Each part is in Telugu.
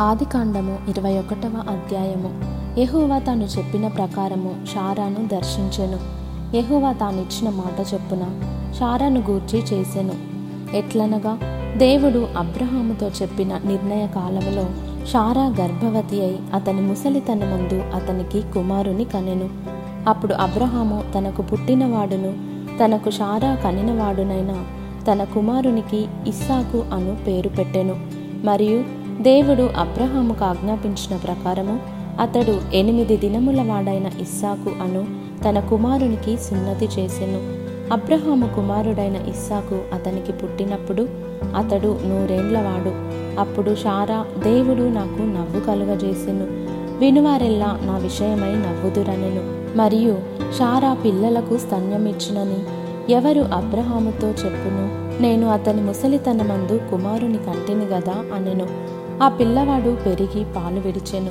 ఆదికాండము ఇరవై ఒకటవ అధ్యాయము. యెహోవా తాను చెప్పిన ప్రకారము షారాను దర్శించెను. యెహోవా తానిచ్చిన మాట చొప్పున షారాను గూర్చి చేసెను. ఎట్లనగా దేవుడు అబ్రహాముతో చెప్పిన నిర్ణయ కాలములో షారా గర్భవతి అయి అతని ముసలితనమందు అతనికి కుమారుని కనెను. అప్పుడు అబ్రహాము తనకు పుట్టినవాడును తనకు షారా కనినవాడునైన తన కుమారునికి ఇస్సాకు అను పేరు పెట్టెను. మరియు దేవుడు అబ్రహాముకు ఆజ్ఞాపించిన ప్రకారము అతడు ఎనిమిది దినముల వాడైన ఇస్సాకు అను తన కుమారునికి సున్నతి చేసెను. అబ్రహాము కుమారుడైన ఇస్సాకు అతనికి పుట్టినప్పుడు అతడు నూరేండ్లవాడు అప్పుడు షారా దేవుడు నాకు నవ్వు కలుగజేసెను. వినువారెల్లా నా విషయమై నవ్వుదురనెను. మరియు షారా పిల్లలకు స్తన్యమిచ్చునని ఎవరు అబ్రహాముతో చెప్పును? నేను అతని ముసలితనమందు కుమారుని కంటిని గదా అనెను. ఆ పిల్లవాడు పెరిగి పాలు విడిచెను.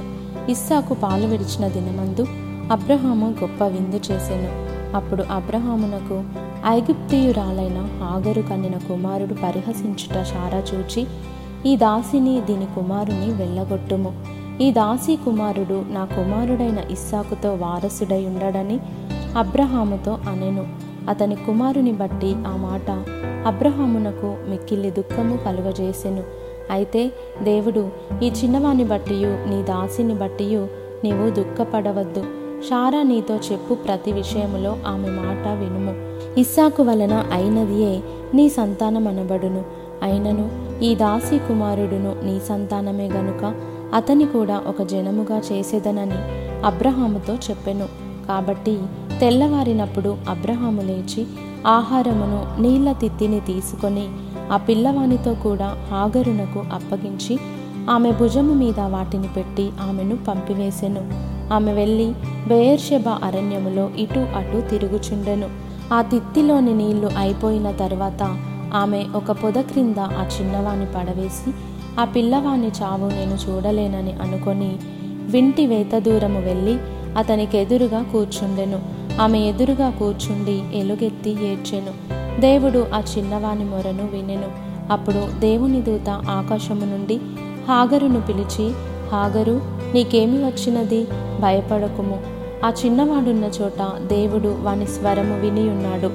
ఇస్సాకు పాలు విడిచిన దినమందు అబ్రహాము గొప్ప విందు చేసెను. అప్పుడు అబ్రహామునకు ఐగుప్తియురాలైన హాగరు కన్నిన కుమారుడు పరిహసించుట షారా చూచి ఈ దాసిని దీని కుమారుని వెళ్ళగొట్టుము. ఈ దాసి కుమారుడు నా కుమారుడైన ఇస్సాకుతో వారసుడై ఉండడని అబ్రహాముతో అనెను. అతని కుమారుని బట్టి ఆ మాట అబ్రహామునకు మిక్కిలి దుఃఖము కలుగజేసెను. అయితే దేవుడు ఈ చిన్నవాణ్ణి బట్టియు నీ దాసిని బట్టియు నీవు దుఃఖపడవద్దు. షారా నీతో చెప్పు ప్రతి విషయములో ఆమె మాట వినుము. ఇస్సాకు వలన అయినదియే నీ సంతానం అనబడును అయినను ఈ దాసి కుమారుడును నీ సంతానమే గనుక అతని కూడా ఒక జనముగా చేసేదనని అబ్రహాముతో చెప్పెను. కాబట్టి తెల్లవారినప్పుడు అబ్రహాము లేచి ఆహారమును నీళ్ళ తిత్తిని తీసుకొని ఆ పిల్లవానితో కూడా హాగరునకు అప్పగించి ఆమె భుజము మీద వాటిని పెట్టి ఆమెను పంపివేసెను. ఆమె వెళ్ళి బెయర్షెబ అరణ్యములో ఇటు అటు తిరుగుచుండెను. ఆ తిత్తిలోని నీళ్ళు అయిపోయిన తర్వాత ఆమె ఒక పొద క్రింద ఆ చిన్నవాణి పడవేసి ఆ పిల్లవాని చావు నేను చూడలేనని అనుకొని వింటి వేత దూరము వెళ్ళి అతనికి ఎదురుగా కూర్చుండెను. ఆమె ఎదురుగా కూర్చుండి ఎలుగెత్తి ఏడ్చెను. దేవుడు ఆ చిన్నవాని మొరను వినెను. అప్పుడు దేవుని దూత ఆకాశము నుండి హాగరును పిలిచి హాగరు నీకేమి వచ్చినది? భయపడకుము. ఆ చిన్నవాడున్న చోట దేవుడు వాని స్వరము విని ఉన్నాడు.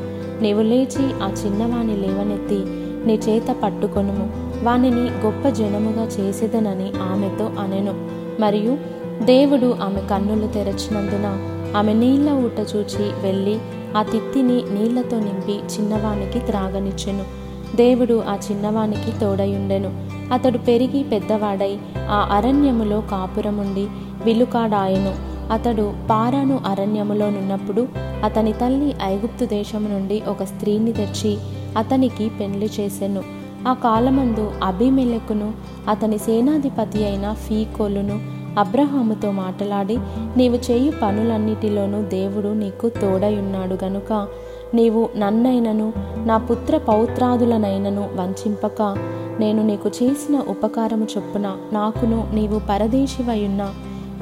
నీవు లేచి ఆ చిన్నవాని లేవనెత్తి నీ చేత పట్టుకొనుము. వానిని గొప్ప జనముగా చేసేదనని ఆమెతో అనెను. మరియు దేవుడు ఆమె కన్నులు తెరచినందున ఆమె నీళ్ళ ఊట చూచి వెళ్ళి ఆ తిత్తిని నీళ్ళతో నింపి చిన్నవానికి త్రాగనిచ్చెను. దేవుడు ఆ చిన్నవానికి తోడయుండెను. అతడు పెరిగి పెద్దవాడై ఆ అరణ్యములో కాపురముండి విలుకాడాయెను. అతడు పారాను అరణ్యములోనున్నప్పుడు అతని తల్లి ఐగుప్తు దేశము నుండి ఒక స్త్రీని తెచ్చి అతనికి పెండ్లి చేసెను. ఆ కాలమందు అభిమెలెకును అతని సేనాధిపతి అయిన ఫీకోలును అబ్రహాముతో మాట్లాడి నీవు చేయు పనులన్నిటిలోనూ దేవుడు నీకు తోడయున్నాడు గనుక నీవు నన్నైనను నా పుత్ర పౌత్రాదులనైనను వంచింపక నేను నీకు చేసిన ఉపకారము చొప్పున నాకును నీవు పరదేశివయున్న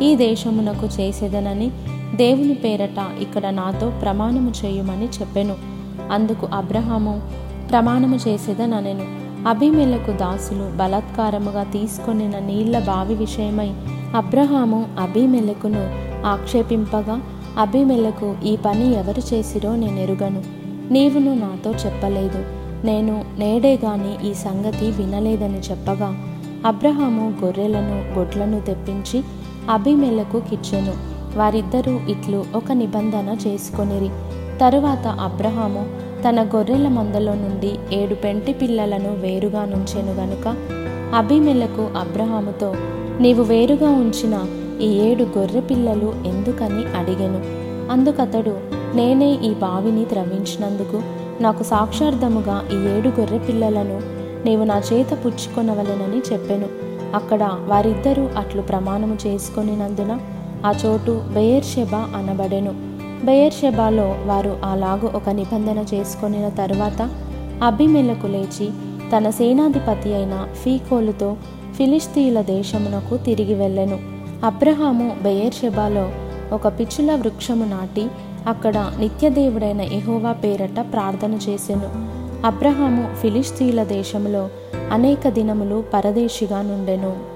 ఈ దేశమునకు చేసేదనని దేవుని పేరట ఇక్కడ నాతో ప్రమాణము చేయుమని చెప్పెను. అందుకు అబ్రహాము ప్రమాణము చేసేదనెను అభిమేలకు దాసులు బలాత్కారముగా తీసుకొనిన నీళ్ళ బావి విషయమై అబ్రహాము అభిమెలకును ఆక్షేపింపగా అభిమెలకు ఈ పని ఎవరు చేసిరో నేనెరుగను నీవును నాతో చెప్పలేదు. నేను నేడే గాని ఈ సంగతి వినలేదని చెప్పగా అబ్రహాము గొర్రెలను గొడ్లను తెప్పించి అభిమెలకు కిచ్చెను. వారిద్దరూ ఇట్లు ఒక నిబంధన చేసుకొనిరి. తరువాత అబ్రహాము తన గొర్రెల మందలో నుండి ఏడు పెంటి పిల్లలను వేరుగా నుంచెను గనుక అభిమెలకు అబ్రహాముతో నీవు వేరుగా ఉంచిన ఈ ఏడు గొర్రె పిల్లలు ఎందుకని అడిగెను? అందుకతడు నేనే ఈ బావిని త్రవించినందుకు నాకు సాక్షార్థముగా ఈ ఏడు గొర్రె పిల్లలను నీవు నా చేత పుచ్చుకొనవలెనని చెప్పెను. అక్కడ వారిద్దరూ అట్లు ప్రమాణము చేసుకొనినందున ఆ చోటు బెయర్షెబా అనబడెను. బెయర్షెబాలో వారు అలాగు ఒక నిబంధన చేసుకొనిన తరువాత అభిమెలకు లేచి తన సేనాధిపతి అయిన ఫీకోలుతో ఫిలిస్తీన్ల దేశమునకు తిరిగి వెళ్ళెను. అబ్రహాము బెయర్షెబాలో ఒక పిచ్చుల వృక్షము నాటి అక్కడ నిత్యదేవుడైన ఎహోవా పేరట ప్రార్థన చేసెను. అబ్రహాము ఫిలిస్తీన్ల దేశములో అనేక దినములు పరదేశిగా నుండెను.